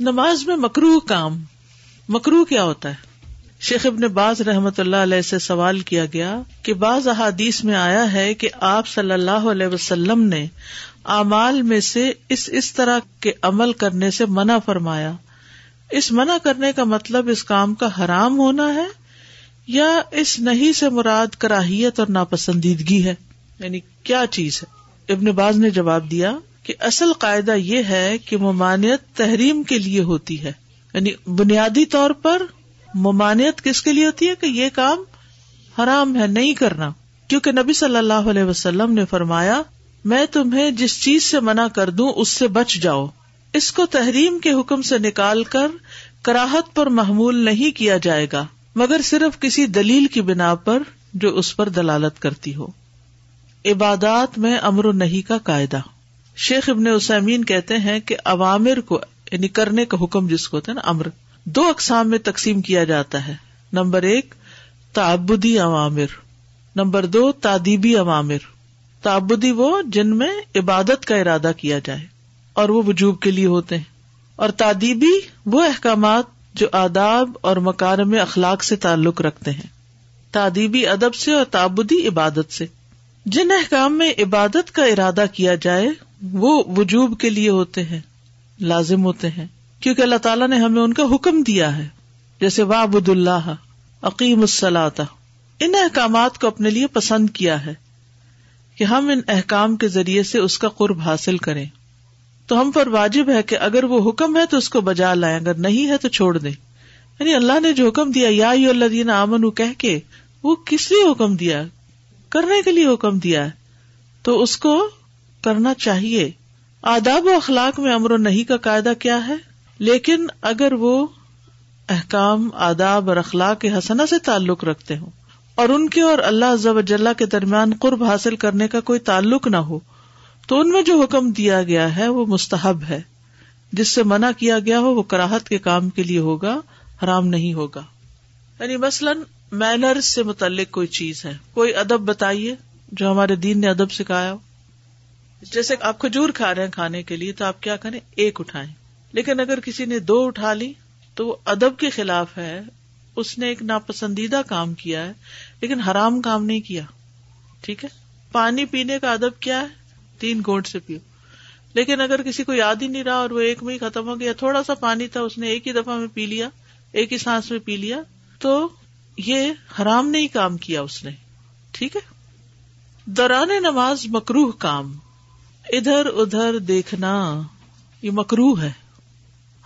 نماز میں مکرو کام. مکرو کیا ہوتا ہے؟ شیخ ابن باز رحمت اللہ علیہ سے سوال کیا گیا کہ بعض احادیث میں آیا ہے کہ آپ صلی اللہ علیہ وسلم نے اعمال میں سے اس اس طرح کے عمل کرنے سے منع فرمایا. اس منع کرنے کا مطلب اس کام کا حرام ہونا ہے یا اس نہیں سے مراد کراہیت اور ناپسندیدگی ہے؟ یعنی کیا چیز ہے؟ ابن باز نے جواب دیا کہ اصل قاعدہ یہ ہے کہ ممانعت تحریم کے لیے ہوتی ہے۔ یعنی بنیادی طور پر ممانعت کس کے لیے ہوتی ہے کہ یہ کام حرام ہے، نہیں کرنا۔ کیونکہ نبی صلی اللہ علیہ وسلم نے فرمایا، میں تمہیں جس چیز سے منع کر دوں، اس سے بچ جاؤ۔ اس کو تحریم کے حکم سے نکال کر کراہت پر محمول نہیں کیا جائے گا، مگر صرف کسی دلیل کی بنا پر جو اس پر دلالت کرتی ہو۔ عبادات میں امر و نہیں کا قاعدہ۔ شیخ ابن اسامین کہتے ہیں کہ عوامر کو یعنی کرنے کا حکم جس کو ہوتا ہے نا، امر، دو اقسام میں تقسیم کیا جاتا ہے۔ نمبر ایک، تعبدی عوامر۔ نمبر دو تعدیبی عوامر۔ تعبدی وہ جن میں عبادت کا ارادہ کیا جائے اور وہ وجوب کے لیے ہوتے ہیں۔ اور تعدیبی وہ احکامات جو آداب اور مکار میں اخلاق سے تعلق رکھتے ہیں۔ تعدیبی ادب سے اور تعبدی عبادت سے۔ جن احکام میں عبادت کا ارادہ کیا جائے وہ وجوب کے لیے ہوتے ہیں، لازم ہوتے ہیں۔ کیونکہ اللہ تعالیٰ نے ہمیں ان کا حکم دیا ہے۔ جیسے وابد اللہ عقیم السلاط ان احکامات کو اپنے لیے پسند کیا ہے کہ ہم ان احکام کے ذریعے سے اس کا قرب حاصل کریں۔ تو ہم پر واجب ہے کہ اگر وہ حکم ہے تو اس کو بجا لائیں، اگر نہیں ہے تو چھوڑ دیں۔ یعنی اللہ نے جو حکم دیا، یا اللہ دینا امن کہہ کے وہ کس لیے حکم دیا؟ کرنے کے لیے حکم دیا ہے۔ تو اس کو کرنا چاہیے۔ آداب و اخلاق میں امر و نہیں کا قاعدہ کیا ہے؟ لیکن اگر وہ احکام، آداب اور اخلاق کے حسنا سے تعلق رکھتے ہوں اور ان کے اور اللہ ضب کے درمیان قرب حاصل کرنے کا کوئی تعلق نہ ہو، تو ان میں جو حکم دیا گیا ہے وہ مستحب ہے۔ جس سے منع کیا گیا ہو، وہ کراہت کے کام کے لیے ہوگا، حرام نہیں ہوگا۔ یعنی مثلاً مینر سے متعلق کوئی چیز ہے، کوئی ادب بتائیے جو ہمارے دین نے ادب سکھایا ہو۔ جیسے آپ کھجور کھا رہے ہیں کھانے کے لیے تو آپ کیا کریں؟ ایک اٹھائیں۔ لیکن اگر کسی نے دو اٹھا لی تو وہ ادب کے خلاف ہے۔ اس نے ایک ناپسندیدہ کام کیا ہے، لیکن حرام کام نہیں کیا۔ ٹھیک ہے؟ پانی پینے کا ادب کیا ہے؟ تین گونٹ سے پیو۔ لیکن اگر کسی کو یاد ہی نہیں رہا اور وہ ایک میں ہی ختم ہو گیا، تھوڑا سا پانی تھا، اس نے ایک ہی دفعہ میں پی لیا، ایک ہی سانس میں پی لیا، تو یہ حرام نہیں کام کیا اس نے۔ ٹھیک ہے؟ دوران نماز مکروح کام۔ ادھر ادھر دیکھنا، یہ مکرو ہے۔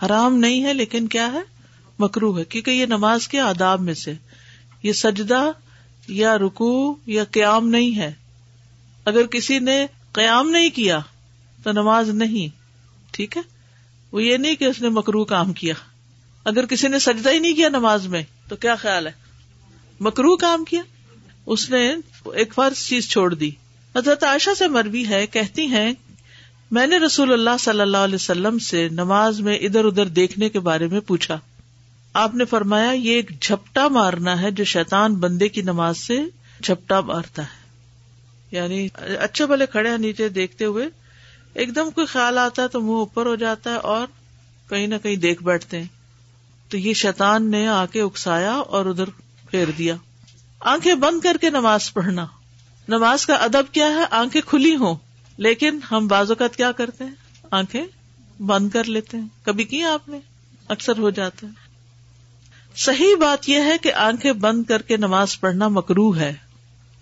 حرام نہیں ہے، لیکن کیا ہے؟ مکرو ہے۔ کیونکہ یہ نماز کے آداب میں سے۔ یہ سجدہ یا رکو یا قیام نہیں ہے۔ اگر کسی نے قیام نہیں کیا، تو نماز نہیں۔ ٹھیک ہے؟ وہ یہ نہیں کہ اس نے مکرو کام کیا۔ اگر کسی نے سجدہ ہی نہیں کیا نماز میں، تو کیا خیال ہے؟ مکرو کام کیا۔ اس نے ایک فرض چیز چھوڑ دی۔ حضرت عائشہ سے مربی ہے، کہتی ہیں، میں نے رسول اللہ صلی اللہ علیہ وسلم سے نماز میں ادھر ادھر دیکھنے کے بارے میں پوچھا۔ آپ نے فرمایا، یہ ایک جھپٹا مارنا ہے جو شیطان بندے کی نماز سے جھپٹا مارتا ہے۔ یعنی اچھے بھلے کھڑے ہیں نیچے دیکھتے ہوئے، ایک دم کوئی خیال آتا ہے تو منہ اوپر ہو جاتا ہے اور کہیں نہ کہیں دیکھ بیٹھتے ہیں۔ تو یہ شیطان نے آ کے اکسایا اور ادھر پھیر دیا۔ آنکھیں بند کر کے نماز پڑھنا۔ نماز کا ادب کیا ہے؟ آنکھیں کھلی ہوں۔ لیکن ہم بعض اوقات کیا کرتے ہیں؟ آنکھیں بند کر لیتے ہیں۔ کبھی کیا آپ نے؟ اکثر ہو جاتا ہے۔ صحیح بات یہ ہے کہ آنکھیں بند کر کے نماز پڑھنا مکرو ہے۔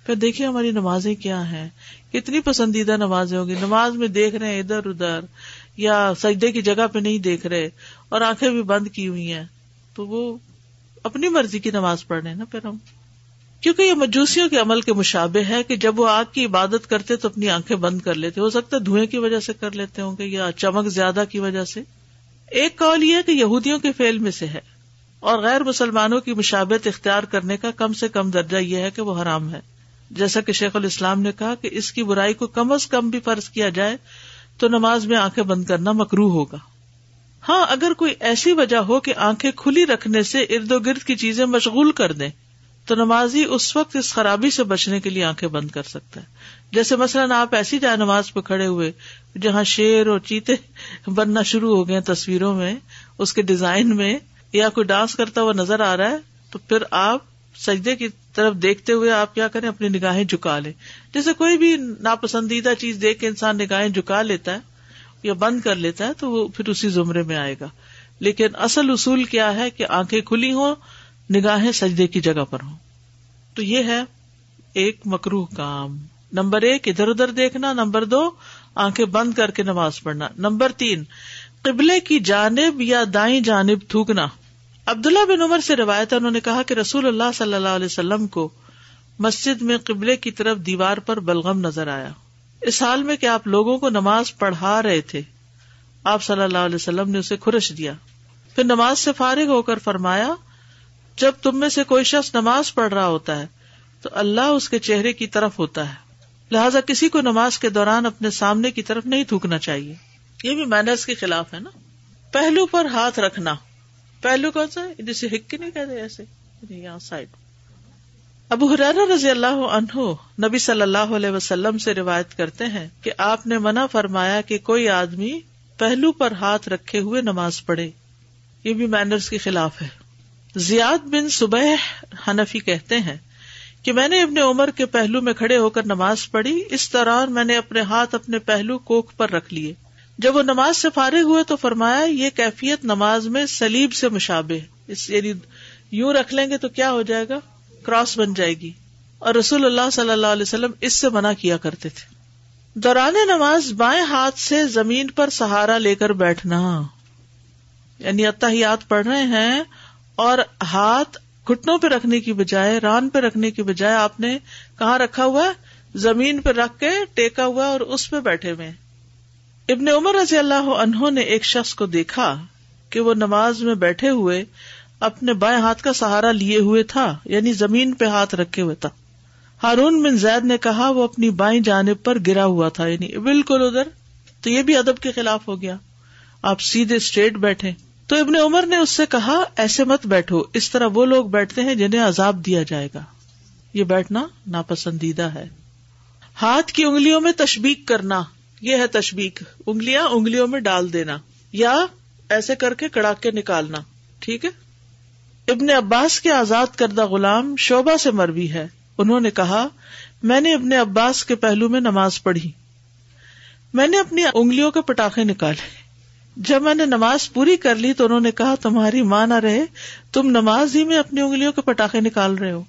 پھر دیکھیے ہماری نمازیں کیا ہیں۔ کتنی پسندیدہ نمازیں ہوگی نماز میں دیکھ رہے ہیں ادھر ادھر، یا سجدے کی جگہ پہ نہیں دیکھ رہے، اور آنکھیں بھی بند کی ہوئی ہیں۔ تو وہ اپنی مرضی کی نماز پڑھ رہے ہیں نا پھر ہم۔ کیونکہ یہ مجوسیوں کے عمل کے مشابے ہے کہ جب وہ آگ کی عبادت کرتے تو اپنی آنکھیں بند کر لیتے ہو سکتا ہے دھوئیں کی وجہ سے کر لیتے ہوں گے یا چمک زیادہ کی وجہ سے۔ ایک کال یہ کہ یہودیوں کے فیل میں سے ہے اور غیر مسلمانوں کی مشابت اختیار کرنے کا کم سے کم درجہ یہ ہے کہ وہ حرام ہے۔ جیسا کہ شیخ الاسلام نے کہا کہ اس کی برائی کو کم از کم بھی فرض کیا جائے تو نماز میں آنکھیں بند کرنا مکرو ہوگا۔ ہاں اگر کوئی ایسی وجہ ہو کہ آنکھیں کھلی رکھنے سے ارد و گرد کی چیزیں مشغول کر دیں تو نمازی اس وقت اس خرابی سے بچنے کے لیے آنکھیں بند کر سکتا ہے۔ جیسے مثلاً آپ ایسی جائے نماز پہ کھڑے ہوئے، جہاں شیر اور چیتے بننا شروع ہو گئے تصویروں میں، اس کے ڈیزائن میں، یا کوئی ڈانس کرتا ہوا نظر آ رہا ہے، تو پھر آپ سجدے کی طرف دیکھتے ہوئے آپ کیا کریں، اپنی نگاہیں جھکا لیں۔ جیسے کوئی بھی ناپسندیدہ چیز دیکھ کے انسان نگاہیں جھکا لیتا ہے یا بند کر لیتا ہے، تو وہ پھر اسی زمرے میں آئے گا۔ لیکن اصل اصول کیا ہے کہ آنکھیں کھلی ہوں نگاہیں سجدے کی جگہ پر ہوں۔ تو یہ ہے ایک مکرو کام۔ نمبر ایک، ادھر ادھر دیکھنا۔ نمبر دو، آنکھیں بند کر کے نماز پڑھنا۔ نمبر تین، قبلے کی جانب یا دائیں جانب تھوکنا۔ عبداللہ بن عمر سے روایت انہوں نے کہا کہ رسول اللہ صلی اللہ علیہ وسلم کو مسجد میں قبلے کی طرف دیوار پر بلغم نظر آیا۔ اس حال میں کہ آپ لوگوں کو نماز پڑھا رہے تھے۔ آپ صلی اللہ علیہ وسلم نے اسے خرش دیا۔ پھر نماز سے فارغ ہو کر فرمایا جب تم میں سے کوئی شخص نماز پڑھ رہا ہوتا ہے، تو اللہ اس کے چہرے کی طرف ہوتا ہے۔ لہٰذا کسی کو نماز کے دوران اپنے سامنے کی طرف نہیں تھوکنا چاہیے۔ یہ بھی مینرس کے خلاف ہے نا۔ پہلو پر ہاتھ رکھنا۔ پہلو کون سا جسے ہک نہیں کہتے ایسے۔ یہاں سائڈ۔ ابو حرار رضی اللہ عنہ نبی صلی اللہ علیہ وسلم سے روایت کرتے ہیں کہ آپ نے منع فرمایا کہ کوئی آدمی پہلو پر ہاتھ رکھے ہوئے نماز پڑھے۔ یہ بھی مینرس کے خلاف ہے۔ زیاد بن صبح حنفی کہتے ہیں کہ میں نے اپنے عمر کے پہلو میں کھڑے ہو کر نماز پڑھی، اس دوران میں نے اپنے ہاتھ اپنے پہلو کوک پر رکھ لیے۔ جب وہ نماز سے فارغ ہوئے تو فرمایا، یہ کیفیت نماز میں سلیب سے مشابے اس یعنی یوں رکھ لیں گے تو کیا ہو جائے گا؟ کراس بن جائے گی۔ اور رسول اللہ صلی اللہ علیہ وسلم اس سے منع کیا کرتے تھے۔ دوران نماز بائیں ہاتھ سے زمین پر سہارا لے کر بیٹھنا۔ یعنی اتحیات پڑھ رہے ہیں اور ہاتھ گٹنوں پہ رکھنے کی بجائے، ران پہ رکھنے کی بجائے آپ نے کہاں رکھا ہوا ہے؟ زمین پہ رکھ کے ٹیکا ہوا اور اس پہ بیٹھے ہوئے ابن عمر رضی اللہ عنہ نے ایک شخص کو دیکھا کہ وہ نماز میں بیٹھے ہوئے اپنے بائیں ہاتھ کا سہارا لیے ہوئے تھا یعنی زمین پہ ہاتھ رکھے ہوئے تھا۔ ہارون بن زید نے کہا وہ اپنی بائیں جانب پر گرا ہوا تھا یعنی بالکل ادھر، تو یہ بھی ادب کے خلاف ہو گیا۔ آپ سیدھے اسٹریٹ بیٹھے۔ تو ابن عمر نے اس سے کہا، ایسے مت بیٹھو، اس طرح وہ لوگ بیٹھتے ہیں جنہیں عذاب دیا جائے گا۔ یہ بیٹھنا ناپسندیدہ ہے۔ ہاتھ کی انگلیوں میں تشبیق کرنا، یہ ہے تشبیق۔ انگلیاں انگلیوں میں ڈال دینا، یا ایسے کر کے کڑا کے نکالنا۔ ٹھیک ہے؟ ابن عباس کے آزاد کردہ غلام شوبہ سے مروی ہے۔ انہوں نے کہا، میں نے اپنے عباس کے پہلو میں نماز پڑھی۔ میں نے اپنی انگلیوں کے پٹاخے نکالے۔ جب میں نے نماز پوری کر لی تو انہوں نے کہا، تمہاری ماں نہ رہے، تم نماز ہی میں اپنی انگلیوں کے پٹاخے نکال رہے ہو۔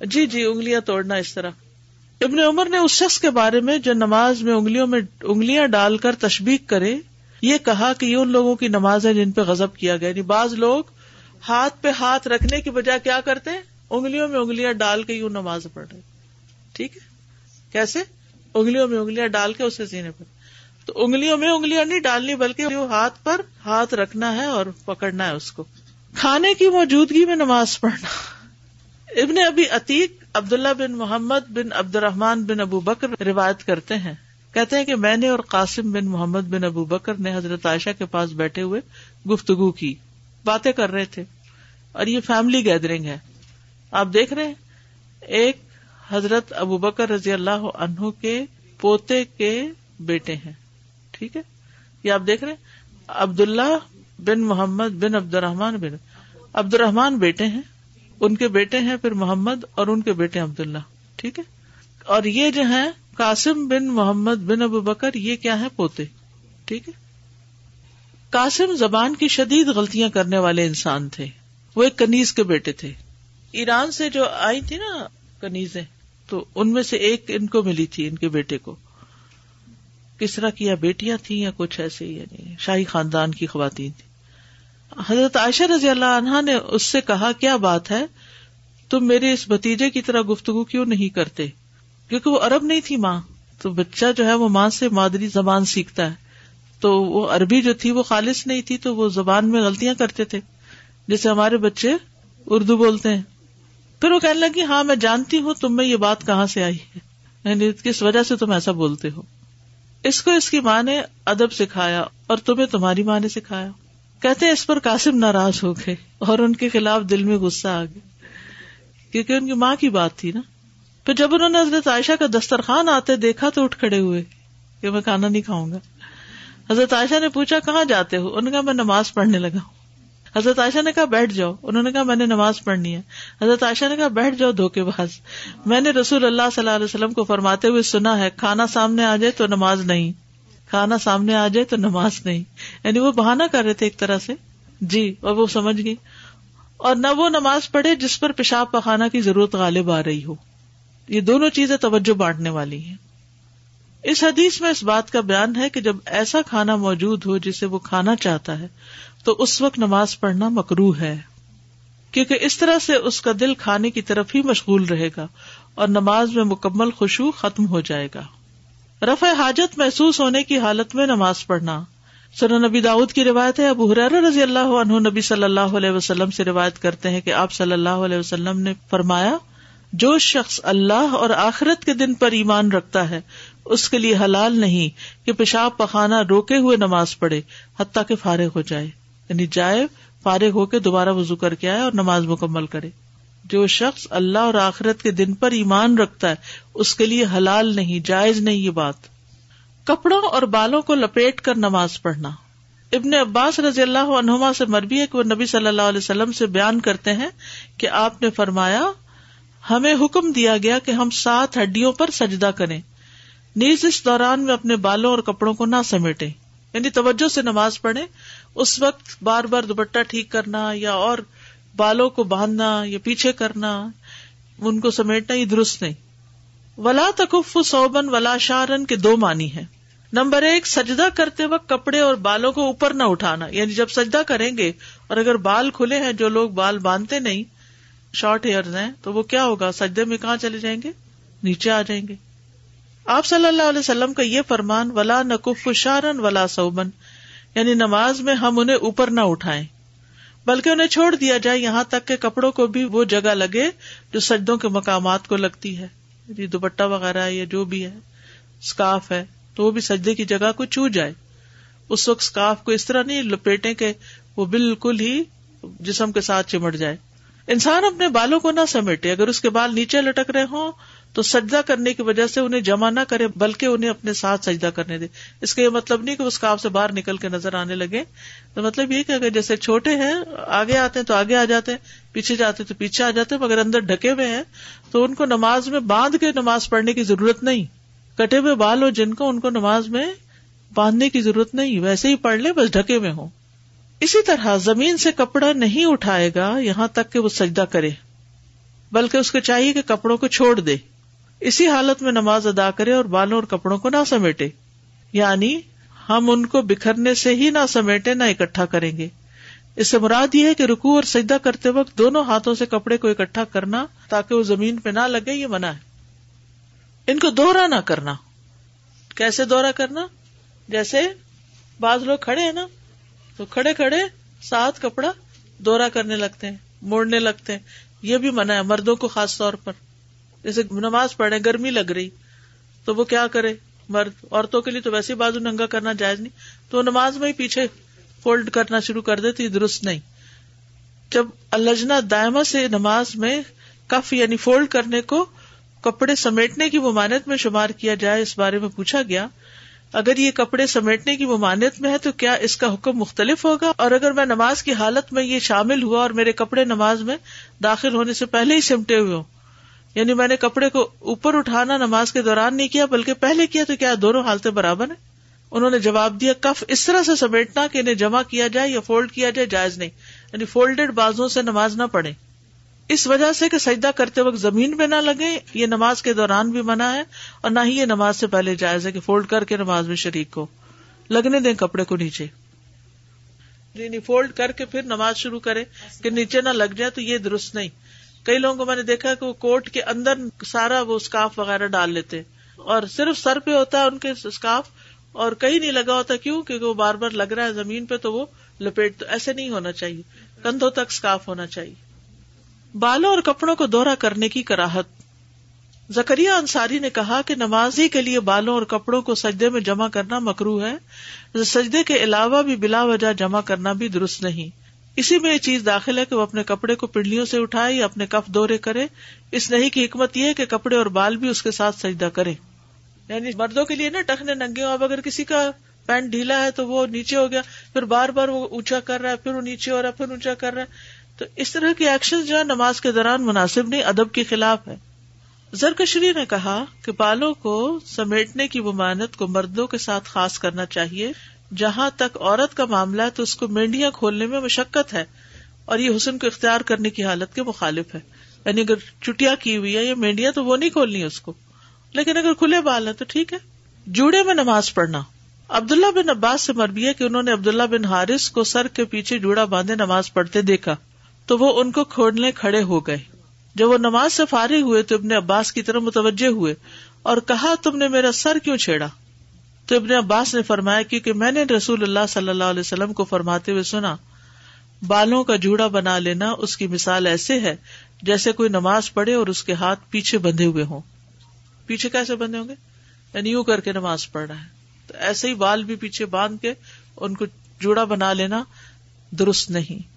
جی جی انگلیاں توڑنا اس طرح۔ ابن عمر نے اس شخص کے بارے میں جو نماز میں انگلیوں میں انگلیاں ڈال کر تشبیق کرے، یہ کہا کہ یہ ان لوگوں کی نماز ہے جن پہ غزب کیا گیا۔ یعنی بعض لوگ ہاتھ پہ ہاتھ رکھنے کی بجائے کیا کرتے انگلیوں میں انگلیاں ڈال کے یوں نماز پڑھ رہے ٹھیک ہے؟ کیسے؟ انگلیوں میں انگلیاں ڈال کے اسے سینے پر۔ تو انگلیوں میں انگلیاں نہیں ڈالنی، بلکہ ہاتھ پر ہاتھ رکھنا ہے اور پکڑنا ہے اس کو۔ کھانے کی موجودگی میں نماز پڑھنا۔ ابن ابھی عتیق، عبداللہ بن محمد بن عبد الرحمان بن ابو بکر روایت کرتے ہیں۔ کہتے ہیں کہ میں نے اور قاسم بن محمد بن ابو بکر نے حضرت عائشہ کے پاس بیٹھے ہوئے گفتگو کی۔ باتیں کر رہے تھے۔ اور یہ فیملی گیدرنگ ہے۔ آپ دیکھ رہے ایک حضرت ابو بکر رضی اللہ عنہ کے پوتے کے بیٹے ہیں۔ ٹھیک ہے؟ یہ آپ دیکھ رہے عبد اللہ بن محمد بن عبد الرحمان بن عبد الرحمان بیٹے ہیں۔ ان کے بیٹے ہیں پھر محمد اور ان کے بیٹے عبد اللہ ٹھیک ہے؟ اور یہ جو ہے قاسم بن محمد بن ابو بکر، یہ کیا ہے پوتے، ٹھیک ہے؟ قاسم زبان کی شدید غلطیاں کرنے والے انسان تھے۔ وہ ایک کنیز کے بیٹے تھے۔ ایران سے جو آئی تھی نا کنیزیں، تو ان میں سے ایک ان کو ملی تھی، ان کے بیٹے کو۔ کس طرح کی یا بیٹیاں تھیں یا کچھ ایسے یعنی شاہی خاندان کی خواتین تھی حضرت عائشہ رضی اللہ عنہا نے اس سے کہا، کیا بات ہے؟ تم میرے اس بتیجے کی طرح گفتگو کیوں نہیں کرتے؟ کیونکہ وہ عرب نہیں تھی ماں۔ تو بچہ جو ہے وہ ماں سے مادری زبان سیکھتا ہے۔ تو وہ عربی جو تھی وہ خالص نہیں تھی، تو وہ زبان میں غلطیاں کرتے تھے۔ جیسے ہمارے بچے اردو بولتے ہیں۔ پھر وہ کہنے لگی ہاں میں جانتی ہوں، تم میں یہ بات کہاں سے آئی ہے؟ یعنی کس وجہ سے تم ایسا بولتے ہو؟ اس کو اس کی ماں نے ادب سکھایا اور تمہیں تمہاری ماں نے سکھایا۔ کہتے ہیں اس پر قاسم ناراض ہو گئے اور ان کے خلاف دل میں غصہ آ گیا۔ کیونکہ ان کی ماں کی بات تھی نا۔ پھر جب انہوں نے حضرت عائشہ کا دسترخوان آتے دیکھا تو اٹھ کھڑے ہوئے کہ میں کھانا نہیں کھاؤں گا۔ حضرت عائشہ نے پوچھا، کہاں جاتے ہو؟ ان کا، میں نماز پڑھنے لگا ہوں۔ حضرت عائشہ نے کہا بیٹھ جاؤ۔ انہوں نے کہا میں نے نماز پڑھنی ہے۔ حضرت عائشہ نے کہا بیٹھ جاؤ دھوکے باز۔ میں نے رسول اللہ صلی اللہ علیہ وسلم کو فرماتے ہوئے سنا ہے، کھانا سامنے آ جائے تو نماز نہیں۔ کھانا سامنے آ جائے تو نماز نہیں۔ یعنی وہ بہانا کر رہے تھے ایک طرح سے۔ جی اور وہ سمجھ گئی اور نہ وہ نماز پڑھے جس پر پیشاب پخانا کی ضرورت غالب آ رہی ہو۔ یہ دونوں چیزیں توجہ بانٹنے والی ہیں۔ اس حدیث میں اس بات کا بیان ہے کہ جب ایسا کھانا موجود ہو جسے وہ کھانا چاہتا ہے تو اس وقت نماز پڑھنا مکرو ہے۔ کیونکہ اس طرح سے اس کا دل کھانے کی طرف ہی مشغول رہے گا اور نماز میں مکمل خوشبو ختم ہو جائے گا۔ رفع حاجت محسوس ہونے کی حالت میں نماز پڑھنا۔ سر نبی داود کی روایت ہے، ابو حرار رضی اللہ عنہ نبی صلی اللہ علیہ وسلم سے روایت کرتے ہیں کہ آپ صلی اللہ علیہ وسلم نے فرمایا، جو شخص اللہ اور آخرت کے دن پر ایمان رکھتا ہے، اس کے لیے حلال نہیں کہ پیشاب پخانا روکے ہوئے نماز پڑھے، حتیٰ کہ فارغ ہو جائے۔ یعنی جائے، فارغ ہو کے دوبارہ وزو کر کے آئے اور نماز مکمل کرے۔ جو شخص اللہ اور آخرت کے دن پر ایمان رکھتا ہے، اس کے لیے حلال نہیں، جائز نہیں یہ بات۔ کپڑوں اور بالوں کو لپیٹ کر نماز پڑھنا۔ ابن عباس رضی اللہ عنہما سے مربی ہے کہ وہ نبی صلی اللہ علیہ وسلم سے بیان کرتے ہیں کہ آپ نے فرمایا، ہمیں حکم دیا گیا کہ ہم سات ہڈیوں پر سجدہ کریں۔ نیز اس دوران میں اپنے بالوں اور کپڑوں کو نہ سمیٹے یعنی توجہ سے نماز پڑھے اس وقت بار بار دوپٹہ ٹھیک کرنا یا اور بالوں کو باندھنا یا پیچھے کرنا، ان کو سمیٹنا یہ درست نہیں۔ ولا تکف سوبن ولا شارن کے دو معنی ہے نمبر ایک، سجدہ کرتے وقت کپڑے اور بالوں کو اوپر نہ اٹھانا۔ یعنی جب سجدہ کریں گے اور اگر بال کھلے ہیں، جو لوگ بال باندھتے نہیں، شارٹ ہیئر ہیں، تو وہ کیا ہوگا؟ سجدے میں کہاں چلے جائیں گے؟ نیچے آ جائیں گے۔ آپ صلی اللہ علیہ وسلم کا یہ فرمان، ولا نقف شارن ولا سوبن یعنی نماز میں ہم انہیں اوپر نہ اٹھائیں، بلکہ انہیں چھوڑ دیا جائے یہاں تک کہ کپڑوں کو بھی وہ جگہ لگے جو سجدوں کے مقامات کو لگتی ہے۔ یعنی دوپٹہ وغیرہ یا جو بھی ہے اسکارف ہے، تو وہ بھی سجدے کی جگہ کو چو جائے۔ اس وقت اسکارف کو اس طرح نہیں لپیٹے کہ وہ بالکل ہی جسم کے ساتھ چمٹ جائے۔ انسان اپنے بالوں کو نہ سمیٹے، اگر اس کے بال نیچے لٹک رہے ہوں تو سجدہ کرنے کی وجہ سے انہیں جمع نہ کرے، بلکہ انہیں اپنے ساتھ سجدہ کرنے دے۔ اس کا یہ مطلب نہیں کہ اس کاف سے باہر نکل کے نظر آنے لگے۔ تو مطلب یہ کہ اگر جیسے چھوٹے ہیں، آگے آتے ہیں تو آگے آ جاتے ہیں، پیچھے جاتے تو پیچھے آ جاتے ہیں، مگر اندر ڈھکے ہوئے ہیں، تو ان کو نماز میں باندھ کے نماز پڑھنے کی ضرورت نہیں۔ کٹے ہوئے بال ہو جن کو، ان کو نماز میں باندھنے کی ضرورت نہیں۔ ویسے ہی پڑھ لیں، بس ڈھکے ہوئے ہوں۔ اسی طرح زمین سے کپڑا نہیں اٹھائے گا، یہاں تک کہ وہ سجدہ کرے، بلکہ اس کو چاہیے کہ کپڑوں کو چھوڑ دے۔ اسی حالت میں نماز ادا کرے اور بالوں اور کپڑوں کو نہ سمیٹے۔ یعنی ہم ان کو بکھرنے سے ہی نہ سمیٹے نہ اکٹھا کریں گے۔ اس سے مراد یہ ہے کہ رکو اور سجدہ کرتے وقت دونوں ہاتھوں سے کپڑے کو اکٹھا کرنا تاکہ وہ زمین پہ نہ لگے، یہ منع ہے۔ ان کو دوہرا نہ کرنا۔ کیسے دورہ کرنا؟ جیسے بعض لوگ کھڑے ہیں نا، تو کھڑے کھڑے ساتھ کپڑا دورہ کرنے لگتے ہیں، موڑنے لگتے ہیں۔ یہ بھی منع ہے مردوں کو خاص طور پر۔ جیسے نماز پڑھے گرمی لگ رہی، تو وہ کیا کرے؟ مرد، عورتوں کے لیے تو ویسے بازو ننگا کرنا جائز نہیں۔ تو نماز میں ہی پیچھے فولڈ کرنا شروع کر دیتی، درست نہیں۔ جب الجنا دائما سے نماز میں کف یعنی فولڈ کرنے کو کپڑے سمیٹنے کی ممانت میں شمار کیا جائے، اس بارے میں پوچھا گیا، اگر یہ کپڑے سمیٹنے کی ممانت میں ہے تو کیا اس کا حکم مختلف ہوگا؟ اور اگر میں نماز کی حالت میں یہ شامل ہوا اور میرے کپڑے نماز میں داخل ہونے سے پہلے ہی سمٹے ہوئے ہوں یعنی میں نے کپڑے کو اوپر اٹھانا نماز کے دوران نہیں کیا، بلکہ پہلے کیا تو کیا دونوں حالتیں برابر ہیں؟ انہوں نے جواب دیا، کف اس طرح سے سمیٹنا کہ انہیں جمع کیا جائے یا فولڈ کیا جائے، جائز نہیں۔ یعنی فولڈیڈ بازو سے نماز نہ پڑھے اس وجہ سے کہ سجدہ کرتے وقت زمین پہ نہ لگے یہ نماز کے دوران بھی منع ہے اور نہ ہی یہ نماز سے پہلے جائز ہے کہ فولڈ کر کے نماز میں شریک کو لگنے دیں کپڑے کو نیچے۔ یعنی فولڈ کر کے پھر نماز شروع کرے کہ نیچے نہ لگ جائے تو یہ درست نہیں۔ کئی لوگوں کو میں نے دیکھا کہ وہ کوٹ کے اندر سارا وہ اسکارف وغیرہ ڈال لیتے اور صرف سر پہ ہوتا ہے ان کے اسکارف اور کہیں نہیں لگا ہوتا کیوں؟ کیونکہ وہ بار بار لگ رہا ہے زمین پہ تو وہ لپیٹ تو ایسے نہیں ہونا چاہیے۔ کندھوں تک اسکارف ہونا چاہیے۔ بالوں اور کپڑوں کو دورہ کرنے کی کراہت۔ زکریہ انصاری نے کہا کہ نمازی کے لیے بالوں اور کپڑوں کو سجدے میں جمع کرنا مکرو ہے۔ سجدے کے علاوہ بھی بلا وجہ جمع کرنا بھی درست نہیں۔ اسی میں یہ چیز داخل ہے کہ وہ اپنے کپڑے کو پنڈلیوں سے اٹھائے یا اپنے کف دورے کرے۔ اس نہیں کی حکمت یہ ہے کہ کپڑے اور بال بھی اس کے ساتھ سجدہ کرے یعنی مردوں کے لیے نا ٹکنے ننگے اب اگر کسی کا پینٹ ڈھیلا ہے تو وہ نیچے ہو گیا، پھر بار بار وہ اونچا کر رہا ہے، پھر وہ نیچے ہو رہا ہے، پھر اونچا کر رہا ہے۔ تو اس طرح کے ایکشن جو ہے نماز کے دوران مناسب نہیں، ادب کے خلاف ہے زرکشری نے کہا کہ بالوں کو سمیٹنے کی ممانت کو مردوں کے ساتھ خاص کرنا چاہیے۔ جہاں تک عورت کا معاملہ ہے تو اس کو مینڈیاں کھولنے میں مشقت ہے اور یہ حسن کو اختیار کرنے کی حالت کے مخالف ہے۔ یعنی اگر چٹیا کی ہوئی ہے یا مینڈیا تو وہ نہیں کھولنی اس کو۔ لیکن اگر کھلے بال ہیں تو ٹھیک ہے۔ جوڑے میں نماز پڑھنا۔ عبداللہ بن عباس سے مربی ہے کہ انہوں نے عبداللہ بن حارث کو سر کے پیچھے جوڑا باندھے نماز پڑھتے دیکھا، تو وہ ان کو کھوڑنے کھڑے ہو گئے۔ جب وہ نماز سے فارغ ہوئے تو ابن عباس کی طرف متوجہ ہوئے اور کہا، تم نے میرا سر کیوں چھیڑا؟ تو ابن عباس نے فرمایا کیونکہ میں نے رسول اللہ صلی اللہ علیہ وسلم کو فرماتے ہوئے سنا، بالوں کا جوڑا بنا لینا اس کی مثال ایسے ہے جیسے کوئی نماز پڑھے اور اس کے ہاتھ پیچھے بندھے ہوئے ہوں۔ پیچھے کیسے بندھے ہوں گے؟ یعنی یوں کر کے نماز پڑھ رہا ہے۔ تو ایسے ہی بال بھی پیچھے باندھ کے ان کو جوڑا بنا لینا درست نہیں۔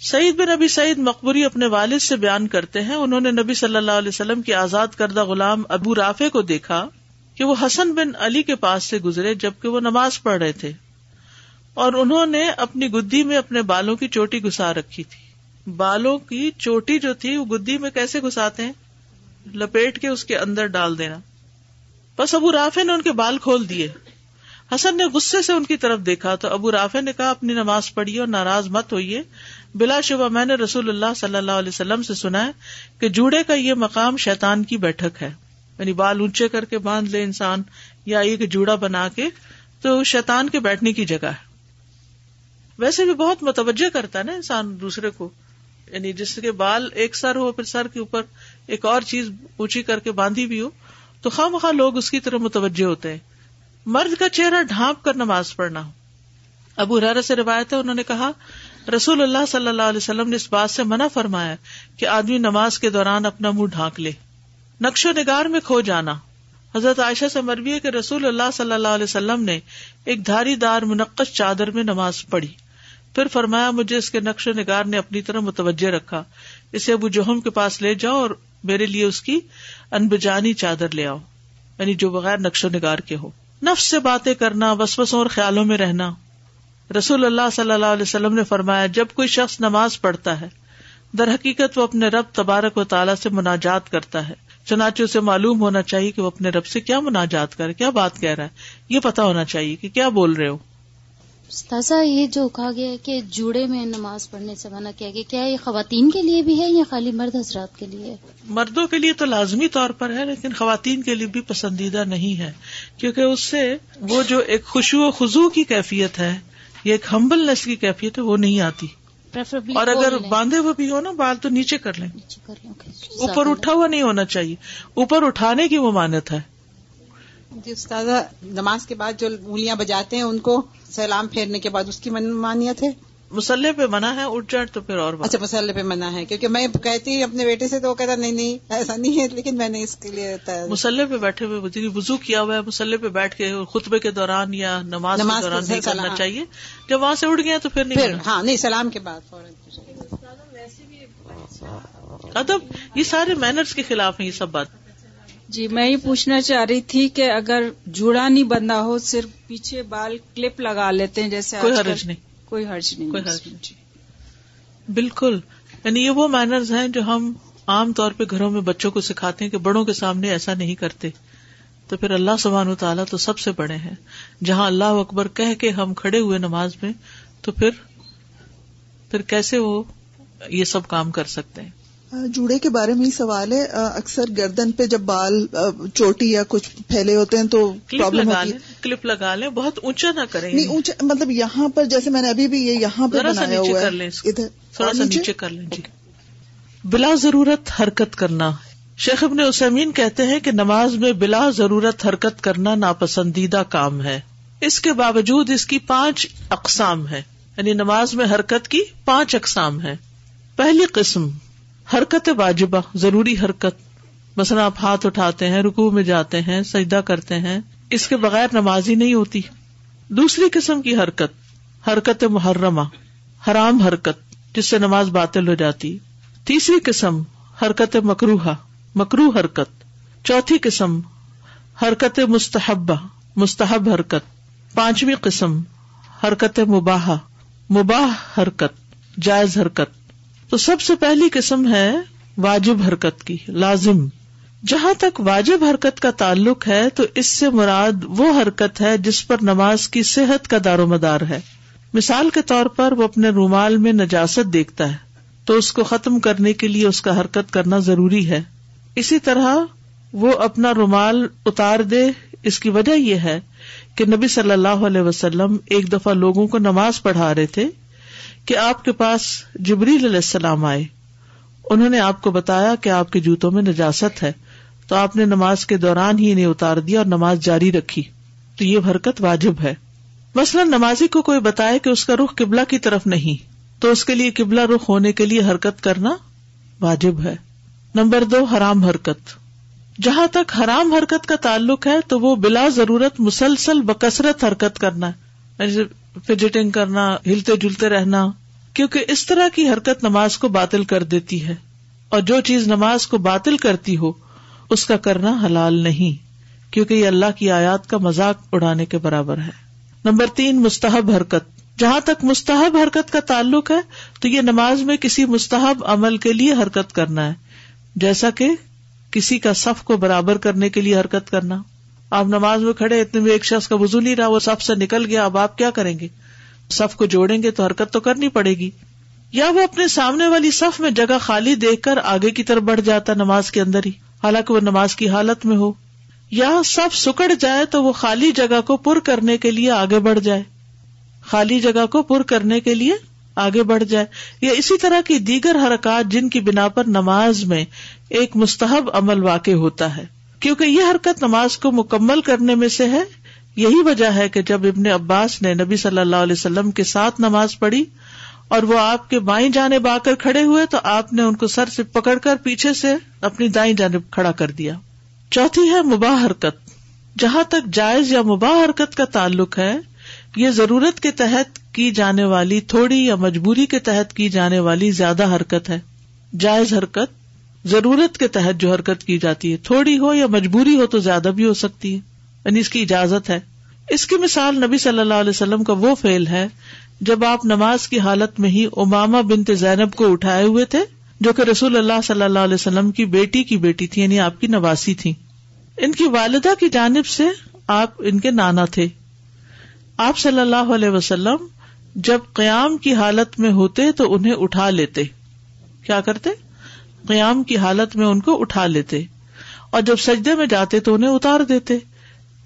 سعید بن نبی سعید مقبوری اپنے والد سے بیان کرتے ہیں۔ انہوں نے نبی صلی اللہ علیہ وسلم کی آزاد کردہ غلام ابو رافے کو دیکھا۔ کہ وہ حسن بن علی کے پاس سے گزرے جبکہ وہ نماز پڑھ رہے تھے۔ اور انہوں نے اپنی گدی میں اپنے بالوں کی چوٹی گسا رکھی تھی۔ بالوں کی چوٹی جو تھی، وہ گدی میں کیسے گساتے ہیں؟ لپیٹ کے اس کے اندر ڈال دینا۔ بس ابو رافے نے ان کے بال کھول دیے۔ حسن نے غصے سے ان کی طرف دیکھا تو ابو رافے نے کہا، اپنی نماز پڑھیے اور ناراض مت ہوئیے۔ بلا شبہ میں نے رسول اللہ صلی اللہ علیہ وسلم سے سنا ہے کہ جوڑے کا یہ مقام شیطان کی بیٹھک ہے۔ یعنی بال اونچے کر کے باندھ لے انسان یا ایک جوڑا بنا کے، تو شیطان کے بیٹھنے کی جگہ ہے۔ ویسے بھی بہت متوجہ کرتا ہے نا انسان دوسرے کو۔ یعنی جس کے بال ایک سر ہو، پھر سر کے اوپر ایک اور چیز اونچی کر کے باندھی بھی ہو، تو خواہ مخواہ لوگ اس کی طرف متوجہ ہوتے ہیں۔ مرد کا چہرہ ڈھانپ کر نماز پڑھنا۔ ہو ابو حرارا سے روایت ہے، انہوں نے کہا، رسول اللہ صلی اللہ علیہ وسلم نے اس بات سے منع فرمایا کہ آدمی نماز کے دوران اپنا منہ ڈھانک لے۔ نقش و نگار میں کھو جانا۔ حضرت عائشہ سے مربی ہے کہ رسول اللہ صلی اللہ علیہ وسلم نے ایک دھاری دار منقش چادر میں نماز پڑھی۔ پھر فرمایا، مجھے اس کے نقش و نگار نے اپنی طرح متوجہ رکھا۔ اسے ابو جہم کے پاس لے جاؤ اور میرے لیے اس کی انبجانی چادر لے آؤ۔ یعنی جو بغیر نقش و نگار کے ہو۔ نفس سے باتیں کرنا، وسوسوں اور خیالوں میں رہنا۔ رسول اللہ صلی اللہ علیہ وسلم نے فرمایا، جب کوئی شخص نماز پڑھتا ہے، در حقیقت وہ اپنے رب تبارک و تعالیٰ سے مناجات کرتا ہے۔ چنانچہ اسے معلوم ہونا چاہیے کہ وہ اپنے رب سے کیا مناجات کرے کیا بات کہہ رہا ہے۔ یہ پتا ہونا چاہیے کہ کیا بول رہے ہو۔ تازہ یہ جو کہا گیا ہے کہ جوڑے میں نماز پڑھنے سے منع کیا گیا کیا یہ خواتین کے لیے بھی ہے یا خالی مرد حضرات کے لیے؟ مردوں کے لیے تو لازمی طور پر ہے لیکن خواتین کے لیے بھی پسندیدہ نہیں ہے۔ کیونکہ اس سے وہ جو ایک خوشو و خزو کی کیفیت ہے یہ ایک ہمبل نیس کی کیفیت ہے وہ نہیں آتی۔ اور اگر باندھے ہوئے بھی ہو نا بال تو نیچے کر لیں۔ اوپر اٹھا ہوا نہیں ہونا چاہیے۔ اوپر اٹھانے کی وہ مانت ہے۔ جی استاذہ نماز کے بعد جو انگلیاں بجاتے ہیں ان کو سلام پھیرنے کے بعد اس کی مانیت ہے۔ مسلح پہ منع ہے اٹھ جائے تو پھر اور اچھا مسلح پہ منع ہے کیونکہ میں کہتی اپنے بیٹے سے تو وہ کہتا نہیں نہیں ایسا نہیں ہے لیکن میں نے اس کے لیے مسلح پہ بیٹھے ہوئے وزو کیا ہوا ہے۔ مسلح پہ بیٹھ کے خطبے کے دوران یا نماز کے دوران نہیں کرنا چاہیے۔ جب وہاں سے اٹھ گیا تو پھر نہیں ہاں نہیں سلام کے بعد ادب یہ سارے مینرز کے خلاف ہیں یہ سب بات۔ جی میں یہ پوچھنا چاہ رہی تھی کہ اگر جوڑا نہیں بندھا ہو صرف پیچھے بال کلپ لگا لیتے ہیں جیسے کوئی حرج نہیں۔ کوئی حرج نہیں کوئی حرج نہیں۔ جی بالکل۔ یعنی یہ وہ مینرز ہیں جو ہم عام طور پہ گھروں میں بچوں کو سکھاتے ہیں کہ بڑوں کے سامنے ایسا نہیں کرتے۔ تو پھر اللہ سبحان و تعالیٰ تو سب سے بڑے ہیں۔ جہاں اللہ اکبر کہہ کے ہم کھڑے ہوئے نماز میں تو پھر پھر کیسے وہ یہ سب کام کر سکتے ہیں؟ جوڑے کے بارے میں ہی سوال ہے اکثر گردن پہ جب بال چوٹی یا کچھ پھیلے ہوتے ہیں تو پرابلم ہوتی ہے۔ کلپ لگا لیں بہت اونچا نہ کریں نہیں اونچا مطلب یہاں پر جیسے میں نے ابھی بھی یہ یہاں پہ بنایا ہوا ہے۔ ادھر۔ تھوڑا سا نیچے؟ کر لیں جی۔ بلا ضرورت حرکت کرنا۔ شیخ ابن اسمین کہتے ہیں کہ نماز میں بلا ضرورت حرکت کرنا ناپسندیدہ کام ہے۔ اس کے باوجود اس کی پانچ اقسام ہے یعنی نماز میں حرکت کی پانچ اقسام ہے پہلی قسم حرکت واجبہ، ضروری حرکت۔ مثلا آپ ہاتھ اٹھاتے ہیں رکو میں جاتے ہیں، سجدہ کرتے ہیں، اس کے بغیر نمازی نہیں ہوتی۔ دوسری قسم کی حرکت حرکت محرمہ، حرام حرکت، جس سے نماز باطل ہو جاتی۔ تیسری قسم، حرکت مکروہ مکرو حرکت۔ چوتھی قسم، حرکت مستحبہ، مستحب حرکت۔ پانچویں قسم، حرکت مباح مباح حرکت، جائز حرکت۔ تو سب سے پہلی قسم ہے واجب حرکت کی، لازم۔ جہاں تک واجب حرکت کا تعلق ہے، تو اس سے مراد وہ حرکت ہے جس پر نماز کی صحت کا دار و مدار ہے۔ مثال کے طور پر وہ اپنے رومال میں نجاست دیکھتا ہے، تو اس کو ختم کرنے کے لیے اس کا حرکت کرنا ضروری ہے۔ اسی طرح وہ اپنا رومال اتار دے، اس کی وجہ یہ ہے کہ نبی صلی اللہ علیہ وسلم ایک دفعہ لوگوں کو نماز پڑھا رہے تھے۔ کہ آپ کے پاس جبریل علیہ السلام آئے۔ انہوں نے آپ کو بتایا کہ آپ کے جوتوں میں نجاست ہے۔ تو آپ نے نماز کے دوران ہی انہیں اتار دیا اور نماز جاری رکھی۔ تو یہ حرکت واجب ہے۔ مثلاً نمازی کو کوئی بتائے کہ اس کا رخ قبلہ کی طرف نہیں۔ تو اس کے لیے قبلہ رخ ہونے کے لیے حرکت کرنا واجب ہے۔ نمبر دو، حرام حرکت۔ جہاں تک حرام حرکت کا تعلق ہے تو وہ بلا ضرورت مسلسل بکثرت حرکت کرنا فجٹنگ کرنا، ہلتے جلتے رہنا، کیونکہ اس طرح کی حرکت نماز کو باطل کر دیتی ہے۔ اور جو چیز نماز کو باطل کرتی ہو، اس کا کرنا حلال نہیں، کیونکہ یہ اللہ کی آیات کا مذاق اڑانے کے برابر ہے۔ نمبر تین، مستحب حرکت۔ جہاں تک مستحب حرکت کا تعلق ہے، تو یہ نماز میں کسی مستحب عمل کے لیے حرکت کرنا ہے، جیسا کہ کسی کا صف کو برابر کرنے کے لیے حرکت کرنا۔ آپ نماز میں کھڑے اتنے میں ایک شخص کا وزو نہیں رہا، وہ صف سے نکل گیا، اب آپ کیا کریں گے؟ صف کو جوڑیں گے تو حرکت تو کرنی پڑے گی۔ یا وہ اپنے سامنے والی صف میں جگہ خالی دیکھ کر آگے کی طرف بڑھ جاتا نماز کے اندر ہی، حالانکہ وہ نماز کی حالت میں ہو۔ یا سب سکڑ جائے تو وہ خالی جگہ کو پر کرنے کے لیے آگے بڑھ جائے۔ خالی جگہ کو پر کرنے کے لیے آگے بڑھ جائے۔ یا اسی طرح کی دیگر حرکات جن کی بنا پر نماز میں ایک مستحب عمل واقع ہوتا ہے۔ کیونکہ یہ حرکت نماز کو مکمل کرنے میں سے ہے، یہی وجہ ہے کہ جب ابن عباس نے نبی صلی اللہ علیہ وسلم کے ساتھ نماز پڑھی اور وہ آپ کے بائیں جانب آ کر کھڑے ہوئے، تو آپ نے ان کو سر سے پکڑ کر پیچھے سے اپنی دائیں جانب کھڑا کر دیا۔ چوتھی ہے مباح حرکت۔ جہاں تک جائز یا مباح حرکت کا تعلق ہے، یہ ضرورت کے تحت کی جانے والی، تھوڑی یا مجبوری کے تحت کی جانے والی زیادہ حرکت ہے۔ جائز حرکت ضرورت کے تحت جو حرکت کی جاتی ہے، تھوڑی ہو یا مجبوری ہو تو زیادہ بھی ہو سکتی ہے۔ یعنی اس کی اجازت ہے۔ اس کی مثال نبی صلی اللہ علیہ وسلم کا وہ فیل ہے جب آپ نماز کی حالت میں ہی اماما بنت زینب کو اٹھائے ہوئے تھے، جو کہ رسول اللہ صلی اللہ علیہ وسلم کی بیٹی کی بیٹی تھی یعنی آپ کی نواسی تھی۔ ان کی والدہ کی جانب سے آپ ان کے نانا تھے۔ آپ صلی اللہ علیہ وسلم جب قیام کی حالت میں ہوتے تو انہیں اٹھا لیتے۔ کیا کرتے؟ قیام کی حالت میں ان کو اٹھا لیتے اور جب سجدے میں جاتے تو انہیں اتار دیتے۔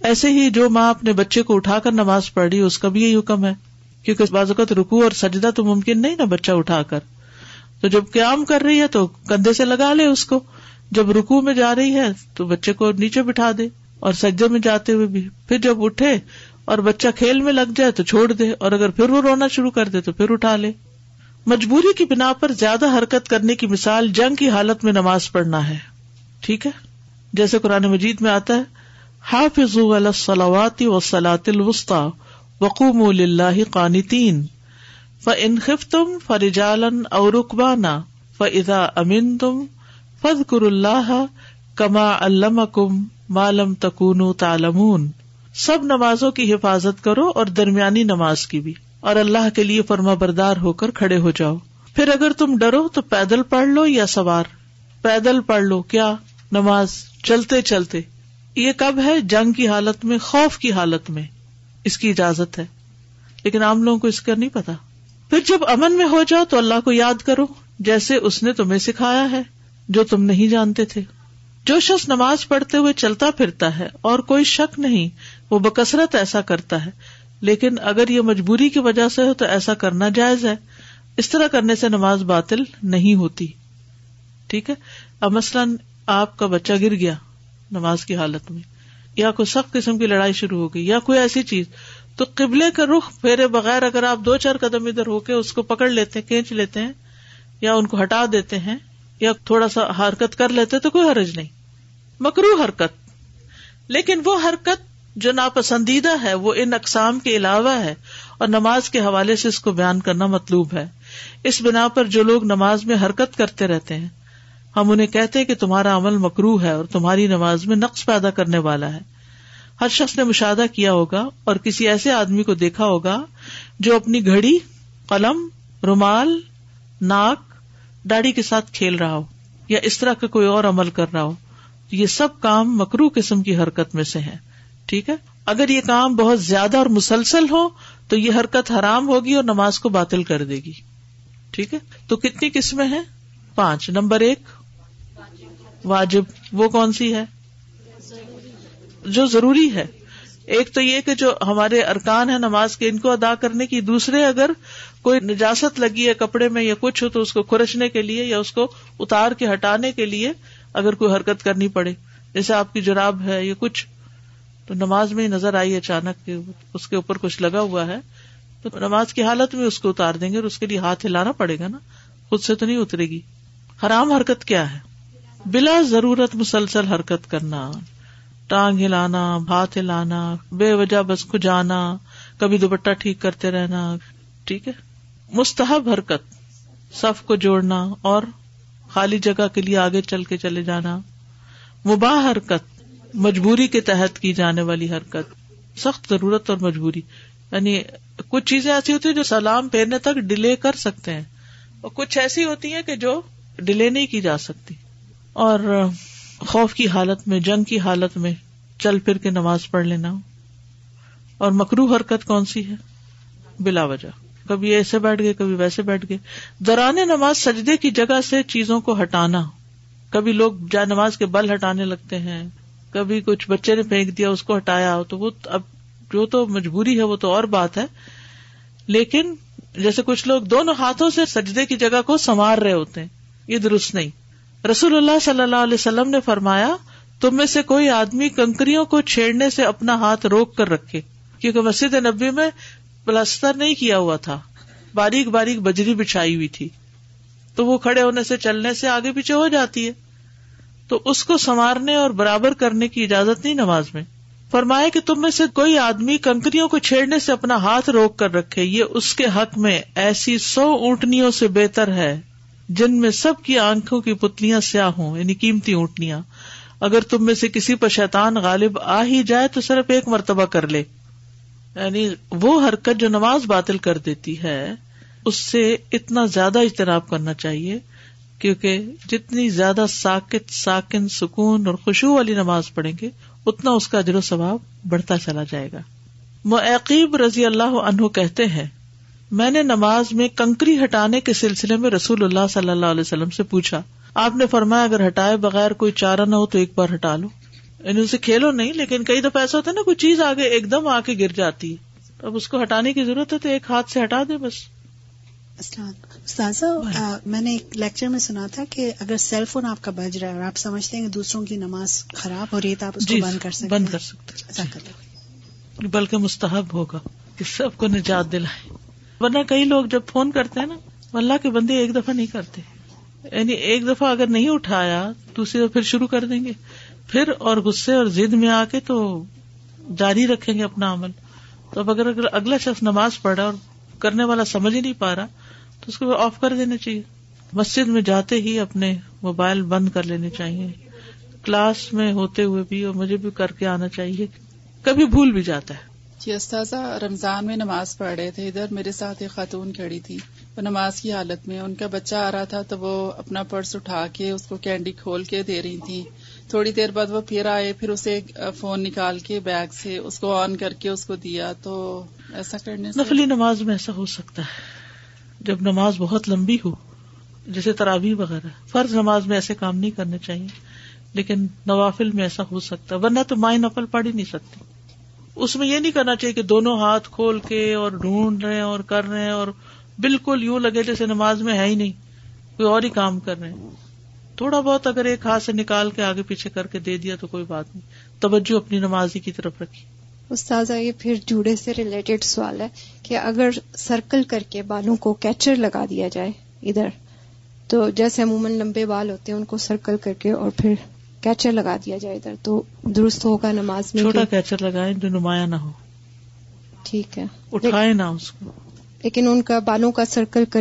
ایسے ہی جو ماں اپنے بچے کو اٹھا کر نماز پڑھ رہی اس کا بھی یہی حکم ہے۔ کیونکہ بعض اوقات رکو اور سجدہ تو ممکن نہیں نا بچہ اٹھا کر۔ تو جب قیام کر رہی ہے تو کندھے سے لگا لے اس کو۔ جب رکو میں جا رہی ہے تو بچے کو نیچے بٹھا دے اور سجدے میں جاتے ہوئے بھی۔ پھر جب اٹھے اور بچہ کھیل میں لگ جائے تو چھوڑ دے اور اگر پھر وہ رونا شروع کر دے تو پھر اٹھا لے۔ مجبوری کی بنا پر زیادہ حرکت کرنے کی مثال جنگ کی حالت میں نماز پڑھنا ہے۔ ٹھیک ہے؟ جیسے قرآن مجید میں آتا ہے حافظ الصلاواتی و سلاط الوسطی وقوم اللہ قانتین ف انخف تم فرجالن اور رقبانہ فضا امین تم فض کر اللہ کما علم کم معلوم تکون تالمون سب نمازوں کی حفاظت کرو اور درمیانی نماز کی بھی۔ اور اللہ کے لیے فرما بردار ہو کر کھڑے ہو جاؤ۔ پھر اگر تم ڈرو تو پیدل پڑھ لو یا سوار۔ پیدل پڑھ لو۔ کیا؟ نماز۔ چلتے چلتے۔ یہ کب ہے؟ جنگ کی حالت میں، خوف کی حالت میں۔ اس کی اجازت ہے۔ لیکن عام لوگوں کو اس کا نہیں پتا۔ پھر جب امن میں ہو جاؤ تو اللہ کو یاد کرو۔ جیسے اس نے تمہیں سکھایا ہے، جو تم نہیں جانتے تھے۔ جو شخص نماز پڑھتے ہوئے چلتا پھرتا ہے اور کوئی شک نہیں، وہ بکثرت ایسا کرتا ہے۔ لیکن اگر یہ مجبوری کی وجہ سے ہو تو ایسا کرنا جائز ہے۔ اس طرح کرنے سے نماز باطل نہیں ہوتی۔ ٹھیک ہے؟ اب مثلاً آپ کا بچہ گر گیا نماز کی حالت میں، یا کوئی سخت قسم کی لڑائی شروع ہو گئی، یا کوئی ایسی چیز، تو قبلے کا رخ پھیرے بغیر اگر آپ دو چار قدم ادھر ہو کے اس کو پکڑ لیتے ہیں کھینچ لیتے ہیں، یا ان کو ہٹا دیتے ہیں، یا تھوڑا سا حرکت کر لیتے، تو کوئی حرج نہیں۔ مکرو حرکت۔ لیکن وہ حرکت جو ناپسندیدہ ہے، وہ ان اقسام کے علاوہ ہے اور نماز کے حوالے سے اس کو بیان کرنا مطلوب ہے۔ اس بنا پر جو لوگ نماز میں حرکت کرتے رہتے ہیں، ہم انہیں کہتے کہ تمہارا عمل مکرو ہے اور تمہاری نماز میں نقص پیدا کرنے والا ہے۔ ہر شخص نے مشاہدہ کیا ہوگا اور کسی ایسے آدمی کو دیکھا ہوگا جو اپنی گھڑی، قلم، رومال، ناک، داڑھی کے ساتھ کھیل رہا ہو یا اس طرح کا کوئی اور عمل کر رہا ہو۔ یہ سب کام مکرو قسم کی حرکت میں سے ہے ٹھیک ہے؟ اگر یہ کام بہت زیادہ اور مسلسل ہو، تو یہ حرکت حرام ہوگی اور نماز کو باطل کر دے گی۔ ٹھیک ہے؟ تو کتنی قسمیں ہیں؟ پانچ۔ نمبر ایک، واجب۔ وہ کون سی ہے؟ جو ضروری ہے۔ ایک تو یہ کہ جو ہمارے ارکان ہے نماز کے، ان کو ادا کرنے کی۔ دوسرے، اگر کوئی نجاست لگی ہے کپڑے میں یا کچھ ہو، تو اس کو کھرچنے کے لیے یا اس کو اتار کے ہٹانے کے لیے اگر کوئی حرکت کرنی پڑے۔ جیسے آپ کی جراب ہے یا کچھ۔ تو نماز میں نظر آئی اچانک اس کے اوپر کچھ لگا ہوا ہے، تو نماز کی حالت میں اس کو اتار دیں گے اور اس کے لیے ہاتھ ہلانا پڑے گا نا، خود سے تو نہیں اترے گی۔ حرام حرکت کیا ہے؟ بلا ضرورت مسلسل حرکت کرنا، ٹانگ ہلانا، ہاتھ ہلانا، بے وجہ بس کو جانا کبھی دوپٹہ ٹھیک کرتے رہنا، ٹھیک ہے؟ مستحب حرکت، صف کو جوڑنا اور خالی جگہ کے لیے آگے چل کے چلے جانا۔ مباح حرکت مجبوری کے تحت کی جانے والی حرکت، سخت ضرورت اور مجبوری۔ یعنی کچھ چیزیں ایسی ہوتی ہیں جو سلام پھیرنے تک ڈیلے کر سکتے ہیں، اور کچھ ایسی ہوتی ہیں کہ جو ڈیلے نہیں کی جا سکتی۔ اور خوف کی حالت میں، جنگ کی حالت میں چل پھر کے نماز پڑھ لینا۔ اور مکرو حرکت کون سی ہے؟ بلا وجہ۔ کبھی ایسے بیٹھ گئے، کبھی ویسے بیٹھ گئے۔ دوران نماز سجدے کی جگہ سے چیزوں کو ہٹانا۔ کبھی لوگ جا نماز کے بل ہٹانے لگتے ہیں۔ کبھی کچھ بچے نے پھینک دیا، اس کو ہٹایا تو وہ اب جو تو مجبوری ہے، وہ تو اور بات ہے۔ لیکن جیسے کچھ لوگ دونوں ہاتھوں سے سجدے کی جگہ کو سنوار رہے ہوتے ہیں، یہ درست نہیں۔ رسول اللہ صلی اللہ علیہ وسلم نے فرمایا، تم میں سے کوئی آدمی کنکریوں کو چھیڑنے سے اپنا ہاتھ روک کر رکھے، کیونکہ مسجد نبی میں پلستر نہیں کیا ہوا تھا۔ باریک باریک بجری بچھائی ہوئی تھی۔ تو وہ کھڑے ہونے سے، چلنے سے آگے پیچھے ہو جاتی ہے۔ تو اس کو سنوارنے اور برابر کرنے کی اجازت نہیں نماز میں۔ فرمایا کہ تم میں سے کوئی آدمی کنکریوں کو چھیڑنے سے اپنا ہاتھ روک کر رکھے، یہ اس کے حق میں ایسی سو اونٹنیوں سے بہتر ہے جن میں سب کی آنکھوں کی پتلیاں سیاہ ہوں یعنی قیمتی اونٹنیاں۔ اگر تم میں سے کسی پر شیطان غالب آ ہی جائے تو صرف ایک مرتبہ کر لے۔ یعنی وہ حرکت جو نماز باطل کر دیتی ہے، اس سے اتنا زیادہ اجتناب کرنا چاہیے۔ کیونکہ جتنی زیادہ ساکت، ساکن، سکون اور خوشبو والی نماز پڑھیں گے، اتنا اس کا اجر و ثواب بڑھتا چلا جائے گا۔ معقیب رضی اللہ عنہ کہتے ہیں، میں نے نماز میں کنکری ہٹانے کے سلسلے میں رسول اللہ صلی اللہ علیہ وسلم سے پوچھا، آپ نے فرمایا اگر ہٹائے بغیر کوئی چارہ نہ ہو تو ایک بار ہٹا لو۔ یعنی اسے کھیلو نہیں، لیکن کئی دفعہ ایسا ہوتا ہے نا، کوئی چیز آگے ایک دم آ کے گر جاتی۔ ہے اب اس کو ہٹانے کی ضرورت ہے تو ایک ہاتھ سے ہٹا دے بس۔ استاذہ میں نے ایک لیکچر میں سنا تھا کہ اگر سیل فون آپ کا بج رہا ہے اور آپ سمجھتے ہیں کہ دوسروں کی نماز خراب ہو رہی ہے تو آپ اس کو جی، بند کر سکتے بند کر سکتے بلکہ مستحب ہوگا کہ سب کو نجات دلائے ورنہ کئی لوگ جب فون کرتے ہیں نا اللہ کے بندے ایک دفعہ نہیں کرتے۔ یعنی ایک دفعہ اگر نہیں اٹھایا دوسری دفعہ پھر شروع کر دیں گے۔ پھر اور غصے اور زد میں آ کے تو جاری رکھیں گے اپنا عمل۔ تو اب اگر اگلا شخص نماز پڑھا اور کرنے والا سمجھ ہی نہیں پا رہا تو اس کو آف کر دینا چاہیے۔ مسجد میں جاتے ہی اپنے موبائل بند کر لینے چاہیے۔ کلاس میں ہوتے ہوئے بھی اور مجھے بھی کر کے آنا چاہیے۔ کبھی بھول بھی جاتا ہے۔ جی استاذہ رمضان میں نماز پڑھ رہے تھے ادھر میرے ساتھ ایک خاتون کھڑی تھی۔ وہ نماز کی حالت میں ان کا بچہ آ رہا تھا تو وہ اپنا پرس اٹھا کے اس کو کینڈی کھول کے دے رہی تھی۔ تھوڑی دیر بعد وہ پھر آئے پھر اسے فون نکال کے بیگ سے اس کو آن کر کے اس کو دیا۔ تو ایسا کرنے سے نفلی نماز میں ایسا ہو سکتا ہے۔ جب نماز بہت لمبی ہو، جیسے ترابی وغیرہ، فرض نماز میں ایسے کام نہیں کرنے چاہیے، لیکن نوافل میں ایسا ہو سکتا ہے ورنہ تو مائیں نفل پڑھ ہی نہیں سکتی۔ اس میں یہ نہیں کرنا چاہیے کہ دونوں ہاتھ کھول کے اور ڈھونڈ رہے ہیں اور کر رہے ہیں اور بالکل یوں لگے جیسے نماز میں ہے ہی نہیں، کوئی اور ہی کام کر رہے ہیں۔ تھوڑا بہت اگر ایک ہاتھ سے نکال کے آگے پیچھے کر کے دے دیا تو کوئی بات نہیں۔ توجہ اپنی نمازی کی طرف رکھی استاذہ یہ پھر جوڑے سے ریلیٹڈ سوال ہے کہ اگر سرکل کر کے بالوں کو کیچر لگا دیا جائے ادھر تو جیسے عموماً لمبے بال ہوتے ہیں ان کو سرکل کر کے اور پھر کیچر لگا دیا جائے ادھر تو درست ہوگا نماز میں چھوٹا کیچر لگائیں جو نمایاں نہ ہو۔ ٹھیک ہے۔ اٹھائے نہ اس کو۔ لیکن ان کا بالوں کا سرکل کر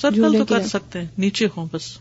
سرکل تو کر سکتے ہیں نیچے ہوں بس۔